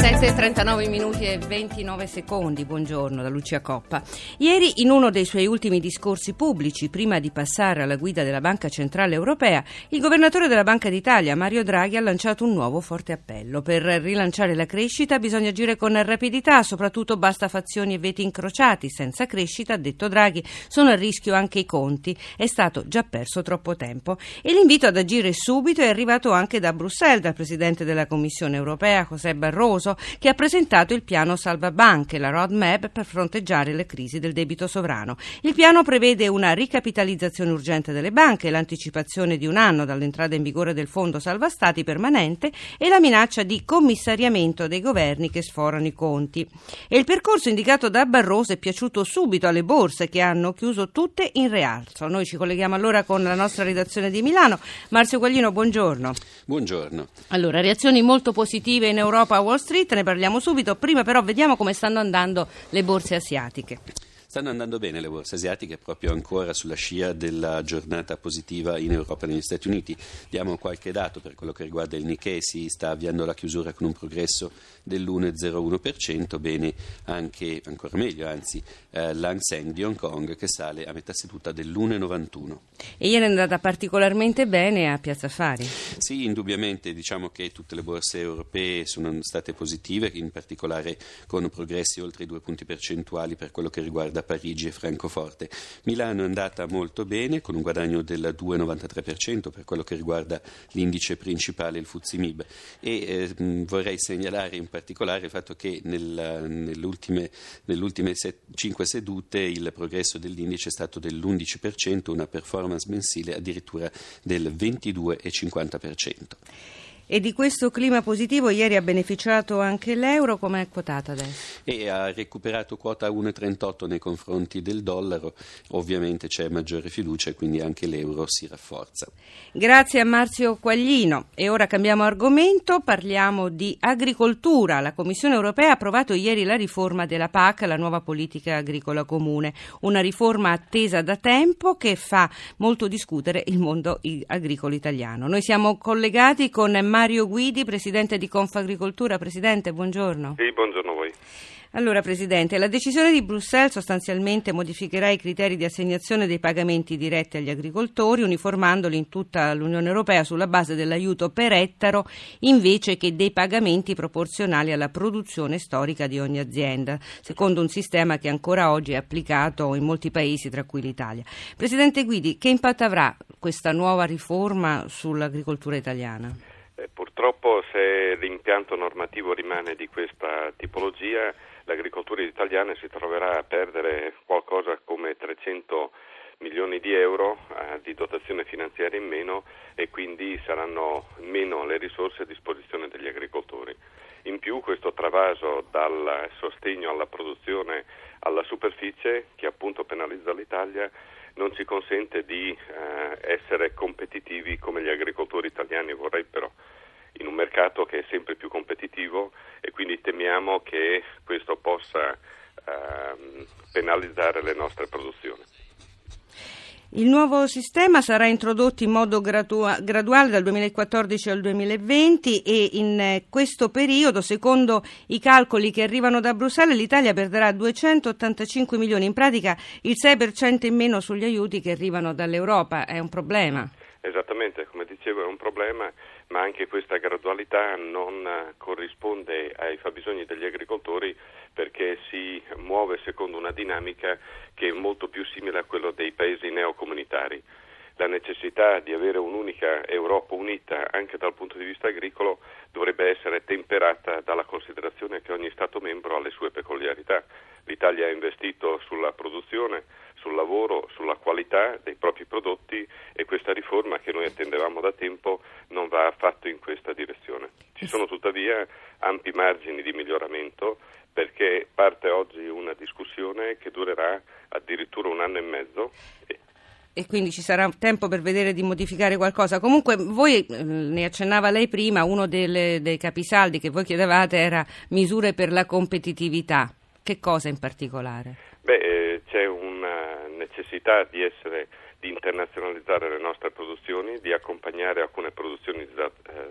7.39 minuti e 29 secondi, buongiorno da Lucia Coppa. Ieri in uno dei suoi ultimi discorsi pubblici, prima di passare alla guida della Banca Centrale Europea, il governatore della Banca d'Italia, Mario Draghi, ha lanciato un nuovo forte appello. Per rilanciare la crescita bisogna agire con rapidità, soprattutto basta fazioni e veti incrociati. Senza crescita, ha detto Draghi, sono a rischio anche i conti. È stato già perso troppo tempo. E l'invito ad agire subito è arrivato anche da Bruxelles, dal Presidente della Commissione Europea, José Barroso Barroso, che ha presentato il piano Salva Banche, la roadmap per fronteggiare le crisi del debito sovrano. Il piano prevede una ricapitalizzazione urgente delle banche, l'anticipazione di un anno dall'entrata in vigore del Fondo Salva Stati permanente e la minaccia di commissariamento dei governi che sforano i conti. E il percorso indicato da Barroso è piaciuto subito alle borse che hanno chiuso tutte in rialzo. Noi ci colleghiamo allora con la nostra redazione di Milano. Marzio Quaglino, buongiorno. Buongiorno. Allora, reazioni molto positive in Europa a Wall Street Street, ne parliamo subito. Prima però vediamo come stanno andando le borse asiatiche. Stanno andando bene le borse asiatiche, proprio ancora sulla scia della giornata positiva in Europa e negli Stati Uniti. Diamo qualche dato per quello che riguarda il Nikkei, si sta avviando la chiusura con un progresso dell'1,01%, bene anche, ancora meglio anzi, eh, l'Hang Seng di Hong Kong che sale a metà seduta dell'1,91. E ieri è andata particolarmente bene a Piazza Fari? Sì, indubbiamente diciamo che tutte le borse europee sono state positive, in particolare con progressi oltre i due punti percentuali per quello che riguarda da Parigi e Francoforte. Milano è andata molto bene con un guadagno del 2,93% per quello che riguarda l'indice principale, il Fuzimib e eh, vorrei segnalare in particolare il fatto che nel, nelle ultime, nelle ultime set, 5 sedute il progresso dell'indice è stato dell'11%, una performance mensile addirittura del 22,50%. E di questo clima positivo ieri ha beneficiato anche l'euro, come è quotata adesso? E ha recuperato quota 1,38 nei confronti del dollaro, ovviamente c'è maggiore fiducia e quindi anche l'euro si rafforza. Grazie a Marzio Quaglino. E ora cambiamo argomento, parliamo di agricoltura. La Commissione europea ha approvato ieri la riforma della PAC, la nuova politica agricola comune, una riforma attesa da tempo che fa molto discutere il mondo agricolo italiano. Noi siamo collegati con Marzio Mario Guidi, presidente di Confagricoltura. Presidente, buongiorno. Sì, buongiorno a voi. Allora, Presidente, la decisione di Bruxelles sostanzialmente modificherà i criteri di assegnazione dei pagamenti diretti agli agricoltori, uniformandoli in tutta l'Unione Europea sulla base dell'aiuto per ettaro invece che dei pagamenti proporzionali alla produzione storica di ogni azienda, secondo un sistema che ancora oggi è applicato in molti paesi, tra cui l'Italia. Presidente Guidi, che impatto avrà questa nuova riforma sull'agricoltura italiana? Eh, purtroppo se l'impianto normativo rimane di questa tipologia, l'agricoltura italiana si troverà a perdere qualcosa come 300 milioni di euro eh, di dotazione finanziaria in meno e quindi saranno meno le risorse a disposizione degli agricoltori. In più questo travaso dal sostegno alla produzione alla superficie che appunto penalizza l'Italia non ci consente di eh, essere competitivi come gli agricoltori italiani vorrebbero in un mercato che è sempre più competitivo e quindi temiamo che questo possa ehm, penalizzare le nostre produzioni. Il nuovo sistema sarà introdotto in modo gradua- graduale dal 2014 al 2020 e in eh, questo periodo, secondo i calcoli che arrivano da Bruxelles, l'Italia perderà 285 milioni, in pratica il 6% in meno sugli aiuti che arrivano dall'Europa. È un problema. Esattamente, come dicevo è un problema, ma anche questa gradualità non corrisponde ai fabbisogni degli agricoltori perché si muove secondo una dinamica che è molto più simile a quella dei paesi neocomunitari. La necessità di avere un'unica Europa unita anche dal punto di vista agricolo dovrebbe essere temperata dalla considerazione che ogni Stato membro ha le sue peculiarità. L'Italia ha investito sulla produzione, sul lavoro, sulla qualità dei propri prodotti e questa riforma che noi attendevamo da tempo non va affatto in questa direzione. Ci sono tuttavia ampi margini di miglioramento perché parte oggi una discussione che durerà addirittura un anno e mezzo e quindi ci sarà tempo per vedere di modificare qualcosa. Comunque voi, eh, ne accennava lei prima, uno delle, dei capisaldi che voi chiedevate era misure per la competitività. Che cosa in particolare? Beh, eh, c'è una necessità di essere di internazionalizzare le nostre produzioni, di accompagnare alcune produzioni eh,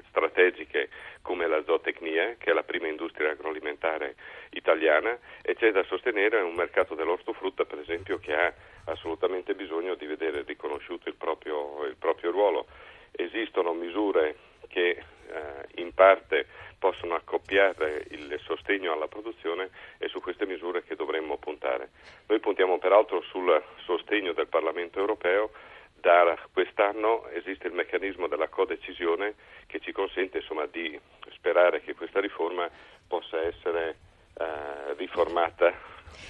strategiche come la zootecnia, che è la prima industria agroalimentare italiana, e c'è da sostenere un mercato dell'ortofrutta, per esempio, che ha assolutamente bisogno di vedere riconosciuto il proprio, il proprio ruolo. Esistono misure che eh, in parte possono accoppiare il sostegno alla produzione e su queste misure che dovremmo puntare. Noi puntiamo peraltro sul sostegno del Parlamento europeo. Da quest'anno esiste il meccanismo della codecisione che ci consente insomma, di sperare che questa riforma possa essere eh, riformata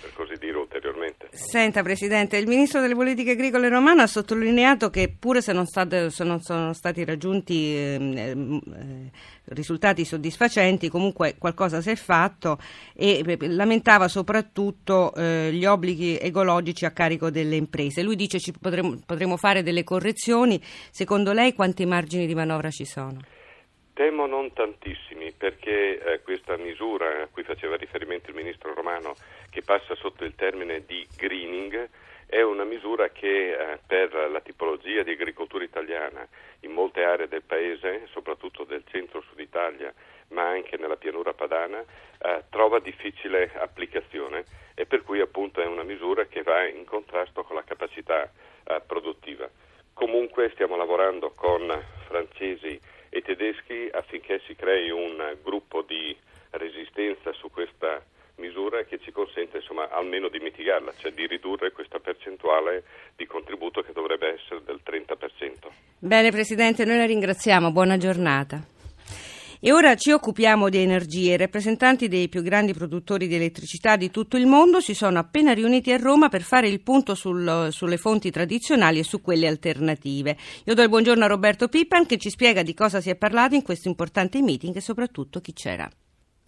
per così dire ulteriormente. Senta Presidente, il Ministro delle Politiche Agricole romano ha sottolineato che pure se non, state, se non sono stati raggiunti eh, eh, risultati soddisfacenti, comunque qualcosa si è fatto e eh, lamentava soprattutto eh, gli obblighi ecologici a carico delle imprese. Lui dice che potremo, potremo fare delle correzioni, secondo lei quanti margini di manovra ci sono? Temo non tantissimi perché eh, questa misura a cui faceva riferimento il Ministro Romano che passa sotto il termine di greening è una misura che eh, per la tipologia di agricoltura italiana in molte aree del paese, soprattutto del centro-sud Italia, ma anche nella pianura padana, eh, trova difficile applicazione e per cui appunto è una misura che va in contrasto con la capacità eh, produttiva. Comunque stiamo lavorando con francesi e tedeschi affinché si crei un gruppo di resistenza su questa misura che ci consente insomma, almeno di mitigarla, cioè di ridurre questa percentuale di contributo che dovrebbe essere del 30%. Bene Presidente, noi la ringraziamo, buona giornata. E ora ci occupiamo di energie. I rappresentanti dei più grandi produttori di elettricità di tutto il mondo si sono appena riuniti a Roma per fare il punto sul, sulle fonti tradizionali e su quelle alternative. Io do il buongiorno a Roberto Pippan che ci spiega di cosa si è parlato in questo importante meeting e soprattutto chi c'era.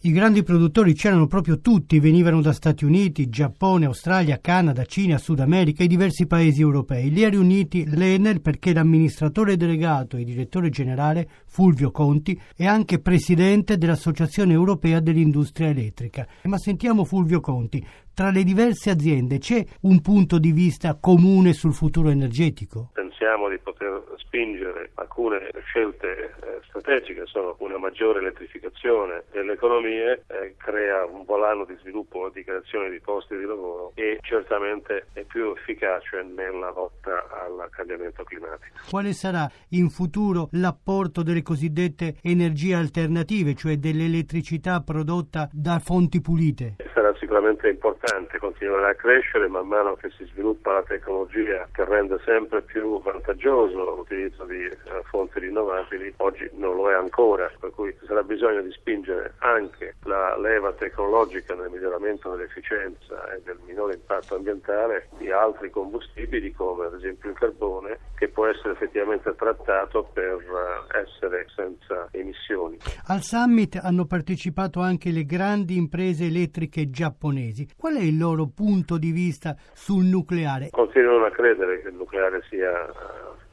I grandi produttori c'erano proprio tutti, venivano da Stati Uniti, Giappone, Australia, Canada, Cina, Sud America e diversi paesi europei. Li ha riuniti l'Enel perché l'amministratore delegato e direttore generale Fulvio Conti è anche presidente dell'Associazione Europea dell'Industria Elettrica. Ma sentiamo Fulvio Conti. Tra le diverse aziende c'è un punto di vista comune sul futuro energetico? Pensiamo di poter spingere alcune scelte eh, strategiche, sono una maggiore elettrificazione delle economie, eh, crea un volano di sviluppo e di creazione di posti di lavoro e certamente è più efficace nella lotta al cambiamento climatico. Quale sarà in futuro l'apporto delle cosiddette energie alternative, cioè dell'elettricità prodotta da fonti pulite? Sarà sicuramente importante, continuerà a crescere man mano che si sviluppa la tecnologia che rende sempre più vantaggioso l'utilizzo di eh, fonti rinnovabili, oggi non lo è ancora, per cui sarà bisogno di spingere anche la leva tecnologica nel miglioramento dell'efficienza e del minore impatto ambientale di altri combustibili come ad esempio il carbone che può essere effettivamente trattato per eh, essere senza emissioni. Al summit hanno partecipato anche le grandi imprese elettriche giapponesi. Qual è il loro punto di vista sul nucleare? Continuano a credere che il nucleare sia eh,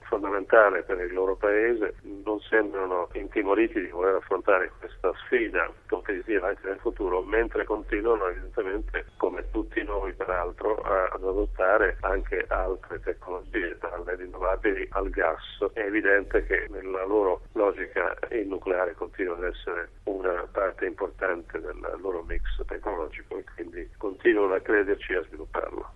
fondamentale per il loro paese, non sembrano intimoriti di voler affrontare questa sfida competitiva anche nel futuro, mentre continuano evidentemente, come tutti noi peraltro, ad adottare anche altre tecnologie, dalle rinnovabili al gas. È evidente che nella loro logica il nucleare continua ad essere una parte importante del loro mix tecnologico e quindi continuano a crederci e a svilupparlo.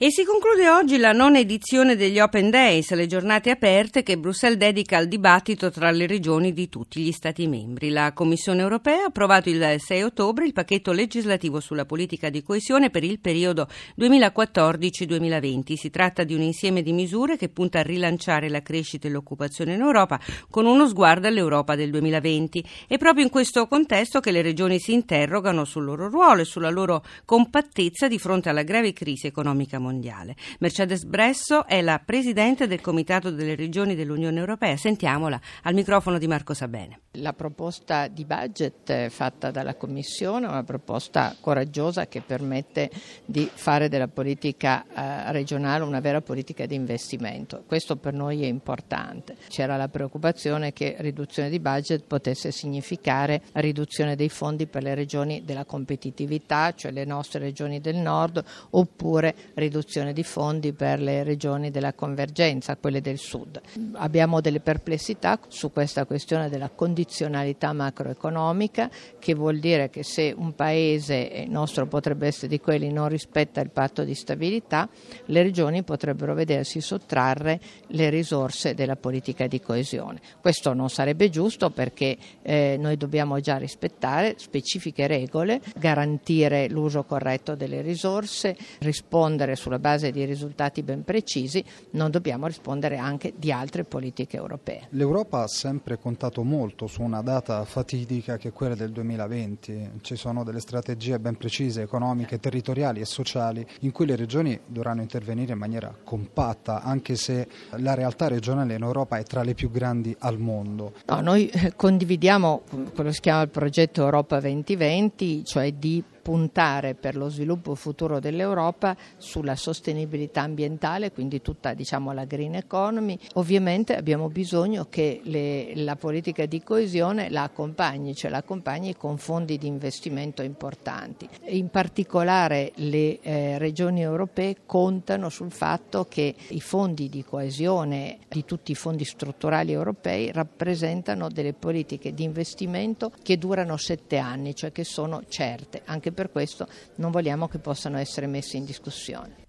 E si conclude oggi la nona edizione degli Open Days, le giornate aperte che Bruxelles dedica al dibattito tra le regioni di tutti gli Stati membri. La Commissione europea ha approvato il 6 ottobre il pacchetto legislativo sulla politica di coesione per il periodo 2014-2020. Si tratta di un insieme di misure che punta a rilanciare la crescita e l'occupazione in Europa con uno sguardo all'Europa del 2020. È proprio in questo contesto che le regioni si interrogano sul loro ruolo e sulla loro compattezza di fronte alla grave crisi economica mondiale mondiale. Mercedes Bresso è la presidente del Comitato delle Regioni dell'Unione Europea. Sentiamola al microfono di Marco Sabene. La proposta di budget fatta dalla Commissione è una proposta coraggiosa che permette di fare della politica eh, regionale una vera politica di investimento. Questo per noi è importante. C'era la preoccupazione che riduzione di budget potesse significare riduzione dei fondi per le regioni della competitività, cioè le nostre regioni del nord, oppure riduzione riduzione di fondi per le regioni della convergenza, quelle del sud. Abbiamo delle perplessità su questa questione della condizionalità macroeconomica, che vuol dire che se un paese, il nostro potrebbe essere di quelli, non rispetta il patto di stabilità, le regioni potrebbero vedersi sottrarre le risorse della politica di coesione. Questo non sarebbe giusto perché eh, noi dobbiamo già rispettare specifiche regole, garantire l'uso corretto delle risorse, rispondere sulla base di risultati ben precisi, non dobbiamo rispondere anche di altre politiche europee. L'Europa ha sempre contato molto su una data fatidica che è quella del 2020. Ci sono delle strategie ben precise, economiche, territoriali e sociali, in cui le regioni dovranno intervenire in maniera compatta, anche se la realtà regionale in Europa è tra le più grandi al mondo. No, noi eh, condividiamo quello che si chiama il progetto Europa 2020, cioè di puntare per lo sviluppo futuro dell'Europa sulla sostenibilità ambientale, quindi tutta diciamo, la green economy. Ovviamente abbiamo bisogno che le, la politica di coesione la accompagni, cioè la accompagni con fondi di investimento importanti. In particolare le eh, regioni europee contano sul fatto che i fondi di coesione di tutti i fondi strutturali europei rappresentano delle politiche di investimento che durano sette anni, cioè che sono certe, anche per questo non vogliamo che possano essere messi in discussione.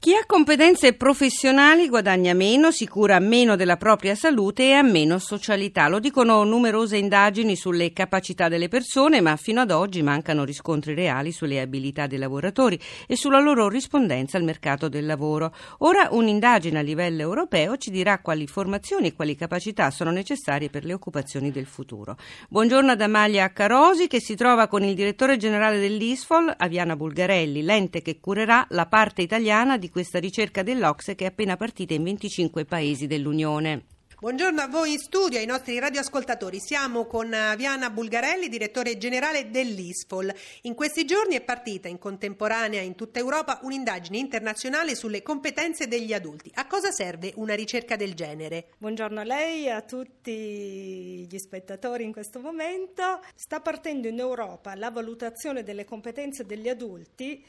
Chi ha competenze professionali guadagna meno, si cura meno della propria salute e ha meno socialità. Lo dicono numerose indagini sulle capacità delle persone, ma fino ad oggi mancano riscontri reali sulle abilità dei lavoratori e sulla loro rispondenza al mercato del lavoro. Ora un'indagine a livello europeo ci dirà quali formazioni e quali capacità sono necessarie per le occupazioni del futuro. Buongiorno ad Amalia Carosi che si trova con il direttore generale dell'ISFOL, Aviana Bulgarelli, l'ente che curerà la parte italiana di di questa ricerca dell'Ocse che è appena partita in 25 paesi dell'Unione. Buongiorno a voi in studio, ai nostri radioascoltatori. Siamo con Viana Bulgarelli, direttore generale dell'ISFOL. In questi giorni è partita in contemporanea in tutta Europa un'indagine internazionale sulle competenze degli adulti. A cosa serve una ricerca del genere? Buongiorno a lei e a tutti gli spettatori in questo momento. Sta partendo in Europa la valutazione delle competenze degli adulti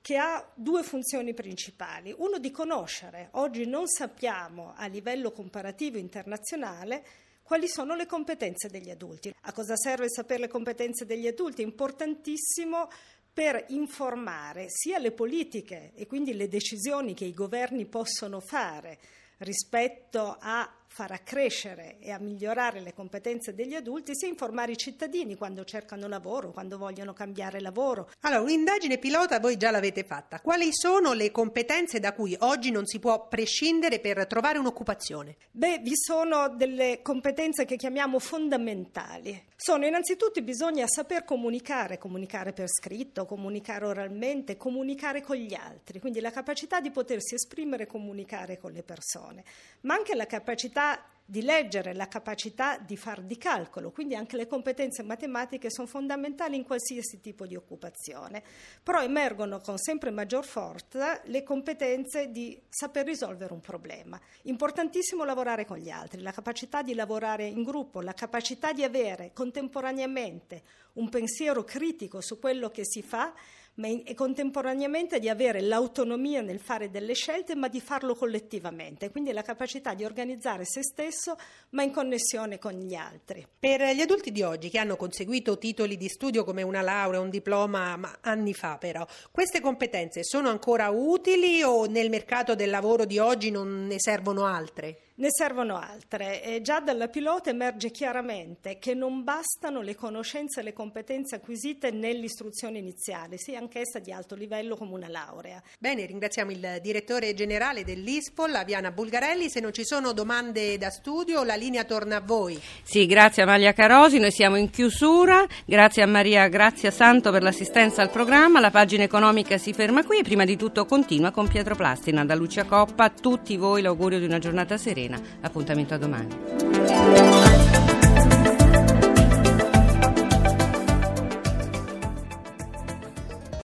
che ha due funzioni principali. Uno di conoscere, oggi non sappiamo a livello comparativo internazionale quali sono le competenze degli adulti. A cosa serve sapere le competenze degli adulti? È importantissimo per informare sia le politiche e quindi le decisioni che i governi possono fare rispetto a far accrescere e a migliorare le competenze degli adulti, sia informare i cittadini quando cercano lavoro, quando vogliono cambiare lavoro. Allora, un'indagine pilota voi già l'avete fatta. Quali sono le competenze da cui oggi non si può prescindere per trovare un'occupazione? Beh, vi sono delle competenze che chiamiamo fondamentali. Sono innanzitutto bisogna saper comunicare, comunicare per scritto, comunicare oralmente, comunicare con gli altri, quindi la capacità di potersi esprimere e comunicare con le persone, ma anche la capacità capacità di leggere, la capacità di far di calcolo, quindi anche le competenze matematiche sono fondamentali in qualsiasi tipo di occupazione, però emergono con sempre maggior forza le competenze di saper risolvere un problema. Importantissimo lavorare con gli altri, la capacità di lavorare in gruppo, la capacità di avere contemporaneamente un pensiero critico su quello che si fa ma in, e contemporaneamente di avere l'autonomia nel fare delle scelte, ma di farlo collettivamente, quindi la capacità di organizzare se stesso, ma in connessione con gli altri. Per gli adulti di oggi che hanno conseguito titoli di studio come una laurea, un diploma, ma anni fa però, queste competenze sono ancora utili o nel mercato del lavoro di oggi non ne servono altre? Ne servono altre. E già dalla pilota emerge chiaramente che non bastano le conoscenze e le competenze acquisite nell'istruzione iniziale, sia anch'essa di alto livello come una laurea. Bene, ringraziamo il direttore generale dell'ISPOL, Aviana Bulgarelli. Se non ci sono domande da studio, la linea torna a voi. Sì, grazie a Maria Carosi, noi siamo in chiusura. Grazie a Maria Grazia Santo per l'assistenza al programma. La pagina economica si ferma qui e prima di tutto continua con Pietro Plastina. Da Lucia Coppa a tutti voi l'augurio di una giornata serena. Appuntamento a domani.